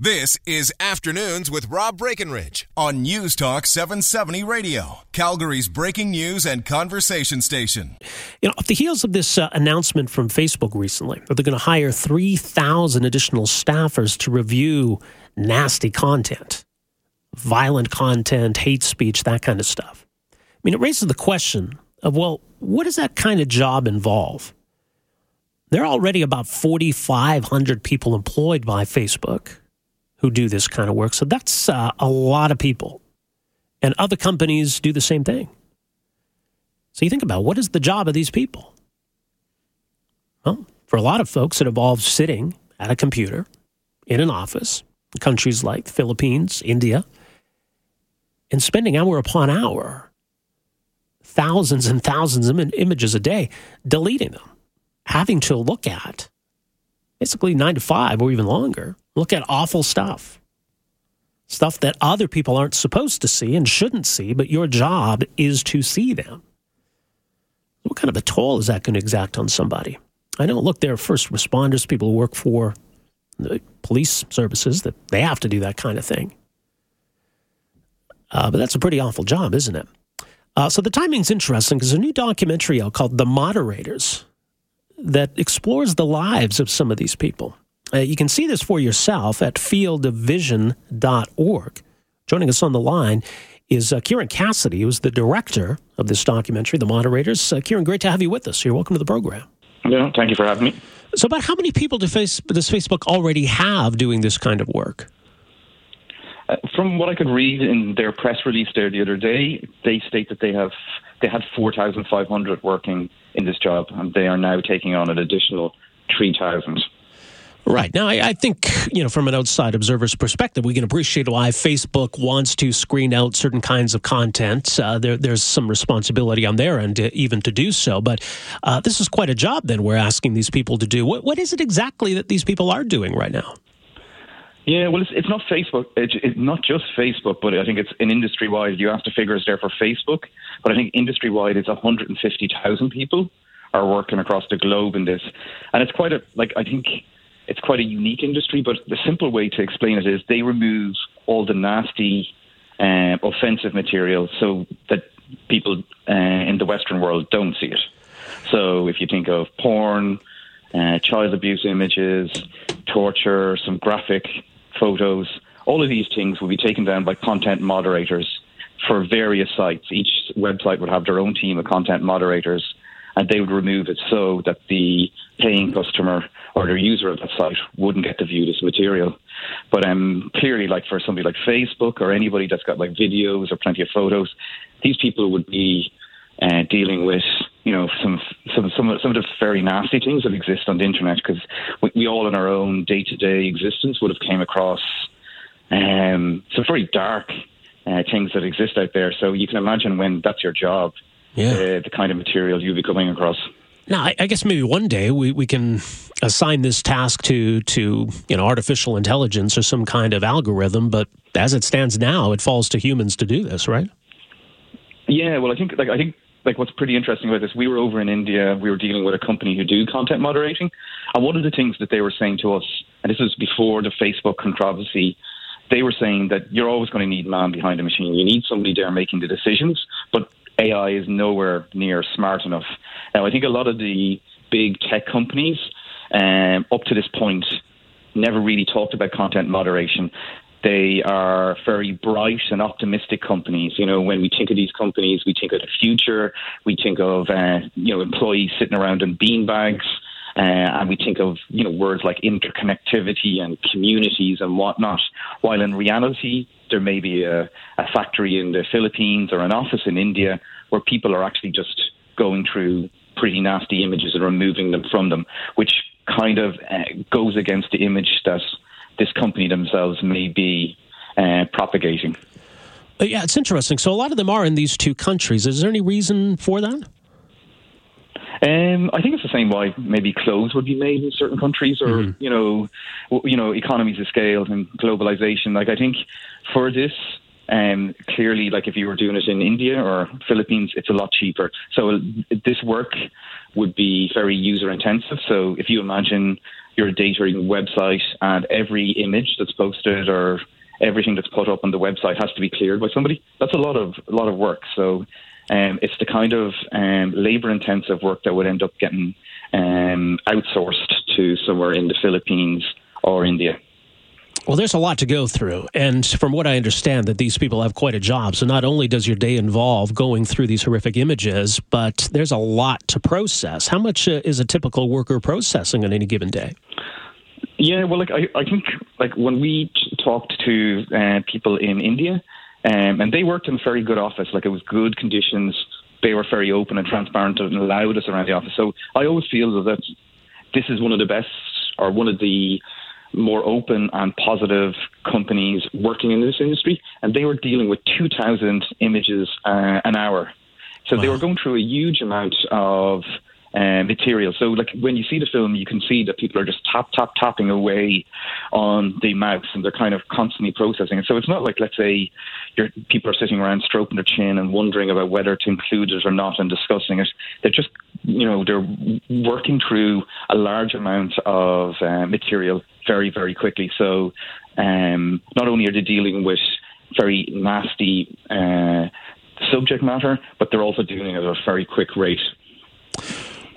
This is Afternoons with Rob Breckenridge on News Talk 770 Radio, Calgary's breaking news and conversation station. You know, off the heels of this uh, announcement from Facebook recently, that they're going to hire 3,000 additional staffers to review nasty content, violent content, hate speech, that kind of stuff. I mean, it raises the question of, well, what does that kind of job involve? There are already about 4,500 people employed by Facebook who do this kind of work. So that's uh, a lot of people. And other companies do the same thing. So you think about what is the job of these people? Well, for a lot of folks, it involves sitting at a computer in an office in countries like the Philippines, India, and spending hour upon hour, thousands and thousands of images a day, deleting them, having to look at basically nine to five or even longer look at awful stuff. Stuff that other people aren't supposed to see and shouldn't see, but your job is to see them. What kind of a toll is that going to exact on somebody? I know, look, there are first responders, people who work for the police services, that they have to do that kind of thing. Uh, but that's a pretty awful job, isn't it? Uh, so the timing's interesting because a new documentary out called The Moderators that explores the lives of some of these people. Uh, you can see this for yourself at fieldofvision.org. Joining us on the line is uh, Ciaran Cassidy, who's the director of this documentary, The Moderators. Uh, Ciaran, great to have you with us. You're welcome to the program. Yeah, thank you for having me. So, about how many people does, face, does Facebook already have doing this kind of work? Uh, from what I could read in their press release there the other day, they state that they have they had 4,500 working in this job, and they are now taking on an additional 3,000. Right. Now, I, I, think, you know, from an outside observer's perspective, we can appreciate why Facebook wants to screen out certain kinds of content. Uh, there, there's some responsibility on their end to, even to do so. But uh, this is quite a job, then, we're asking these people to do. What, what is it exactly that these people are doing right now? Yeah, well, it's, it's not Facebook. It's, it's not just Facebook, but I think it's an industry wide. You have to figure it's there for Facebook, but I think industry wide, it's 150,000 people are working across the globe in this, and it's quite a like I think it's quite a unique industry, but the simple way to explain it is they remove all the nasty, uh, offensive material so that people uh, in the Western world don't see it. So if you think of porn, uh, child abuse images, torture, some graphic photos, all of these things will be taken down by content moderators for various sites. Each website would have their own team of content moderators, and they would remove it so that the paying customer or the user of that site wouldn't get to view this material. But um, clearly, like for somebody like Facebook or anybody that's got like videos or plenty of photos, these people would be uh, dealing with you know some some some of, some of the very nasty things that exist on the internet because we, we, all in our own day to day existence would have came across um, some very dark uh, things that exist out there. So you can imagine when that's your job, yeah. uh, the kind of material you'll be coming across. Now, I, I, guess maybe one day we, we can assign this task to to you know artificial intelligence or some kind of algorithm. But as it stands now, it falls to humans to do this, right? Yeah, well, I think like I think like what's pretty interesting about this, we were over in India, we were dealing with a company who do content moderating, and one of the things that they were saying to us, and this was before the Facebook controversy, they were saying that you're always going to need man behind a machine. You need somebody there making the decisions, but AI is nowhere near smart enough. Now, I think a lot of the big tech companies, um, up to this point, never really talked about content moderation. They are very bright and optimistic companies. You know, when we think of these companies, we think of the future. We think of uh, you know employees sitting around in beanbags. Uh, and we think of you know words like interconnectivity and communities and whatnot. While in reality, there may be a, a factory in the Philippines or an office in India where people are actually just going through pretty nasty images and removing them from them, which kind of uh, goes against the image that this company themselves may be uh, propagating. Uh, yeah, it's interesting. So a lot of them are in these two countries. Is there any reason for that? Um, I think it's the same why maybe clothes would be made in certain countries, or mm-hmm. you know, you know, economies of scale and globalization. Like I think for this, um, clearly, like if you were doing it in India or Philippines, it's a lot cheaper. So this work would be very user intensive. So if you imagine your data website and every image that's posted or everything that's put up on the website has to be cleared by somebody, that's a lot of a lot of work. So um, it's the kind of um, labour intensive work that would end up getting um, outsourced to somewhere in the Philippines or India. Well, there's a lot to go through. And from what I understand, that these people have quite a job. So not only does your day involve going through these horrific images, but there's a lot to process. How much uh, is a typical worker processing on any given day? Yeah, well, like I, I think like when we talked to uh, people in India, um, and they worked in a very good office. Like it was good conditions. They were very open and transparent and allowed us around the office. So I always feel that this is one of the best or one of the more open and positive companies working in this industry. And they were dealing with 2,000 images uh, an hour. So wow. they were going through a huge amount of uh, material. So, like when you see the film, you can see that people are just tap, tap, tapping away on the mouse, and they're kind of constantly processing it. So it's not like, let's say, your people are sitting around stroking their chin and wondering about whether to include it or not and discussing it. They're just, you know, they're working through a large amount of uh, material very, very quickly. So, um, not only are they dealing with very nasty uh, subject matter, but they're also doing it at a very quick rate.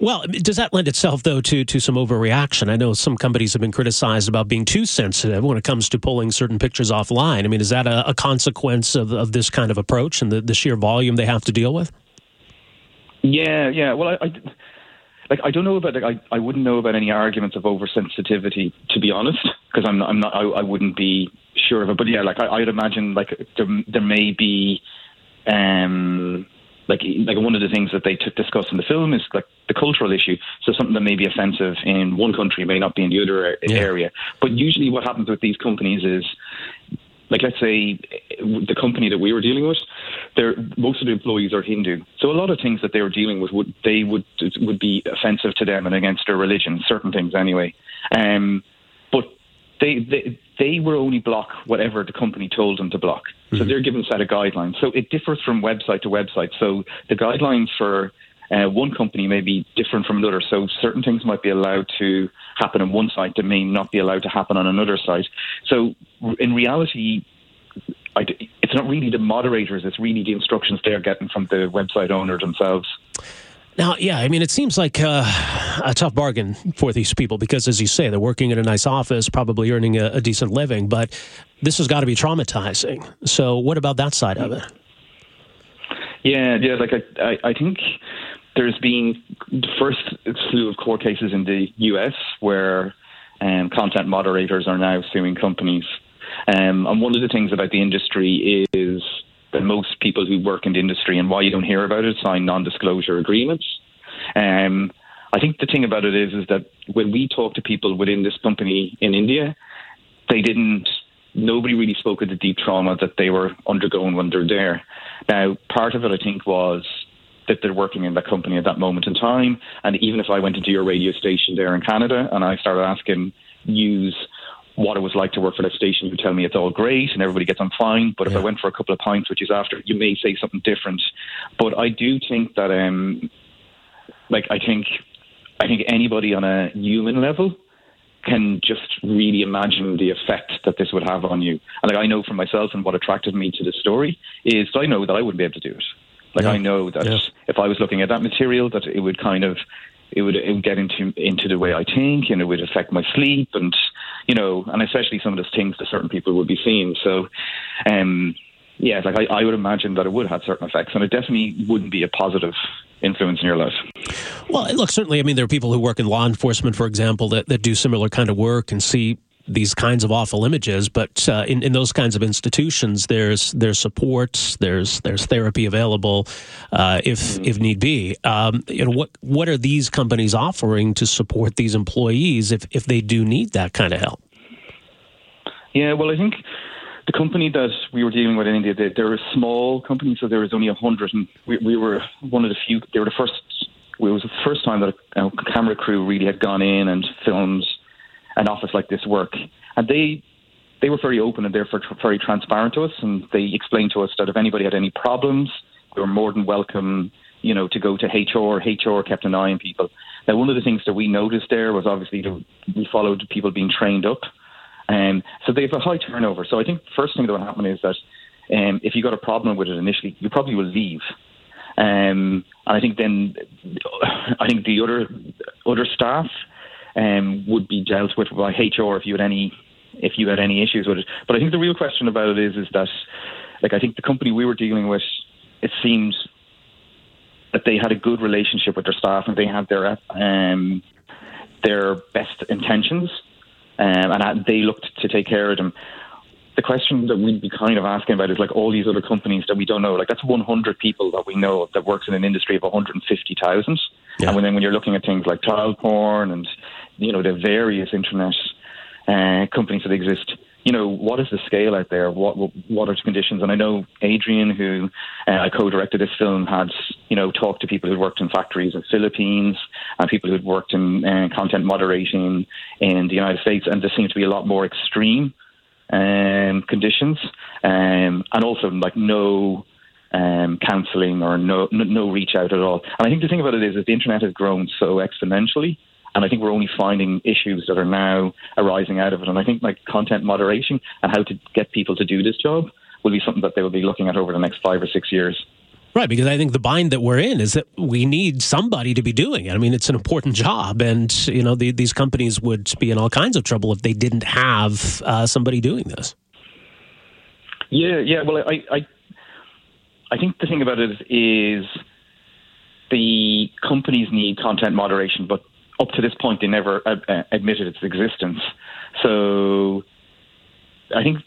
Well, does that lend itself though to to some overreaction? I know some companies have been criticized about being too sensitive when it comes to pulling certain pictures offline. I mean, is that a, a consequence of, of this kind of approach and the, the sheer volume they have to deal with? Yeah, yeah. Well, I, I like I don't know about like, I I wouldn't know about any arguments of oversensitivity to be honest because I'm not, I'm not I, I wouldn't be sure of it. But yeah, like I, I'd imagine like there there may be um like like one of the things that they t- discuss in the film is like the cultural issue. So something that may be offensive in one country may not be in the other yeah. area. But usually, what happens with these companies is like let's say the company that we were dealing with, there most of the employees are Hindu, so a lot of things that they were dealing with would they would would be offensive to them and against their religion, certain things anyway. Um, but they, they they will only block whatever the company told them to block. So mm-hmm. they're given a set of guidelines. So it differs from website to website. So the guidelines for uh, one company may be different from another. So certain things might be allowed to happen on one site that may not be allowed to happen on another site. So in reality, I, it's not really the moderators; it's really the instructions they're getting from the website owner themselves. Now, yeah, I mean, it seems like uh, a tough bargain for these people because, as you say, they're working in a nice office, probably earning a, a decent living, but this has got to be traumatizing. So, what about that side of it? Yeah, yeah, like I, I, I think there's been the first slew of court cases in the US where um, content moderators are now suing companies. Um, and one of the things about the industry is that most people who work in the industry and why you don't hear about it sign non-disclosure agreements. Um, I think the thing about it is is that when we talk to people within this company in India, they didn't. Nobody really spoke of the deep trauma that they were undergoing when they're there. Now, part of it, I think, was that they're working in that company at that moment in time. And even if I went into your radio station there in Canada and I started asking use what it was like to work for that station, you tell me it's all great and everybody gets on fine. But if I went for a couple of pints, which is after, you may say something different. But I do think that, um, like, I think, I think anybody on a human level can just really imagine the effect that this would have on you. And like I know for myself, and what attracted me to the story is I know that I wouldn't be able to do it. Like yeah. I know that yeah. if I was looking at that material, that it would kind of it would, it would get into into the way I think, and it would affect my sleep, and you know, and especially some of the things that certain people would be seeing. So, um, yeah, like I, I would imagine that it would have certain effects, and it definitely wouldn't be a positive influence in your life. Well, look, certainly, I mean, there are people who work in law enforcement, for example, that, that do similar kind of work and see these kinds of awful images, but uh, in, in those kinds of institutions, there's there's support, there's there's therapy available uh, if mm-hmm. if need be. Um, you know what what are these companies offering to support these employees if if they do need that kind of help? Yeah, well, I think the company that we were dealing with in India, they, they're a small company, so there was only a hundred, and we, we were one of the few. They were the first. It was the first time that a, a camera crew really had gone in and filmed an office like this work, and they they were very open and therefore very transparent to us, and they explained to us that if anybody had any problems, they were more than welcome, you know, to go to HR. HR kept an eye on people. Now, one of the things that we noticed there was obviously we followed people being trained up, um, so they have a high turnover. So I think the first thing that will happen is that um, if you got a problem with it initially, you probably will leave. Um, and I think then, I think the other other staff um, would be dealt with by HR if you had any if you had any issues with it. But I think the real question about it is is that, like, I think the company we were dealing with, it seemed that they had a good relationship with their staff and they had their um, their best intentions, um, and they looked to take care of them. The question that we'd be kind of asking about is like all these other companies that we don't know. Like that's 100 people that we know that works in an industry of 150,000. Yeah. And then when you're looking at things like child porn and you know the various internet uh, companies that exist. You know, what is the scale out there? What what are the conditions? And I know Adrian, who uh, co-directed this film, had you know talked to people who worked in factories in the Philippines and people who'd worked in uh, content moderating in the United States, and there seems to be a lot more extreme um, conditions, um, and also like no um, counselling or no, no, reach out at all. And I think the thing about it is that the internet has grown so exponentially and I think we're only finding issues that are now arising out of it. And I think like content moderation and how to get people to do this job will be something that they will be looking at over the next five or six years. Right, because I think the bind that we're in is that we need somebody to be doing it. I mean, it's an important job, and you know the, these companies would be in all kinds of trouble if they didn't have uh, somebody doing this. Yeah, yeah. Well, I, I, I think the thing about it is the companies need content moderation, but up to this point, they never admitted its existence. So I think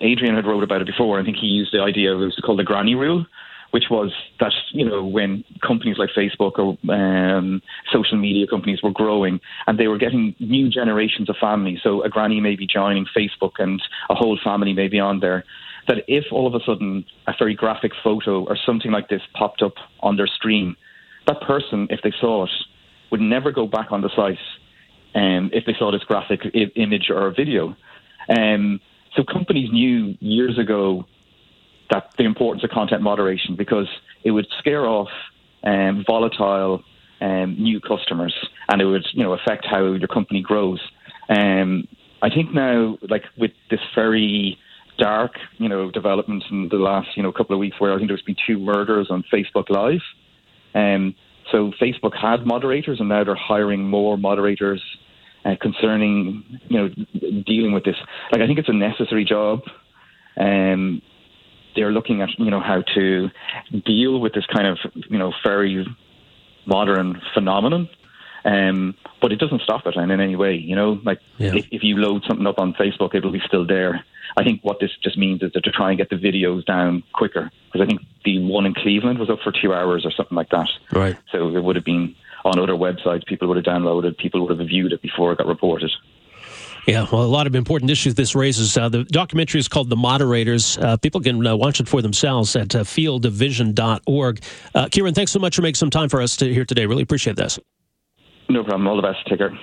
Adrian had wrote about it before. I think he used the idea of it was called the granny rule, which was that you know when companies like Facebook or um, social media companies were growing and they were getting new generations of families. So a granny may be joining Facebook and a whole family may be on there. That if all of a sudden a very graphic photo or something like this popped up on their stream, that person, if they saw it, would never go back on the site um, if they saw this graphic I- image or video. Um, so companies knew years ago that the importance of content moderation because it would scare off um, volatile um, new customers and it would you know affect how your company grows. Um, I think now, like with this very dark, you know, development in the last, you know, couple of weeks, where I think there's been two murders on Facebook Live. Um, so Facebook had moderators, and now they're hiring more moderators uh, concerning you know dealing with this. Like I think it's a necessary job. Um, they're looking at you know how to deal with this kind of you know very modern phenomenon. Um, but it doesn't stop it in any way. You know, like yeah. if, if you load something up on Facebook, it'll be still there. I think what this just means is that to try and get the videos down quicker, because I think the one in Cleveland was up for two hours or something like that. Right. So it would have been on other websites. People would have downloaded. People would have viewed it before it got reported. Yeah, well, a lot of important issues this raises. Uh, the documentary is called The Moderators. Uh, people can uh, watch it for themselves at uh, fieldofvision.org. Uh, Ciaran, thanks so much for making some time for us to, here today. Really appreciate this. No problem. All the best. Take care.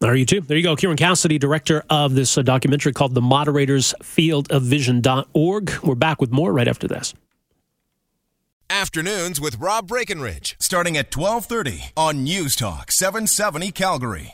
Are you too? There you go. Ciaran Cassidy, director of this uh, documentary called The Moderators, fieldofvision.org. We're back with more right after this. Afternoons with Rob Breckenridge, starting at 1230 on News Talk 770 Calgary.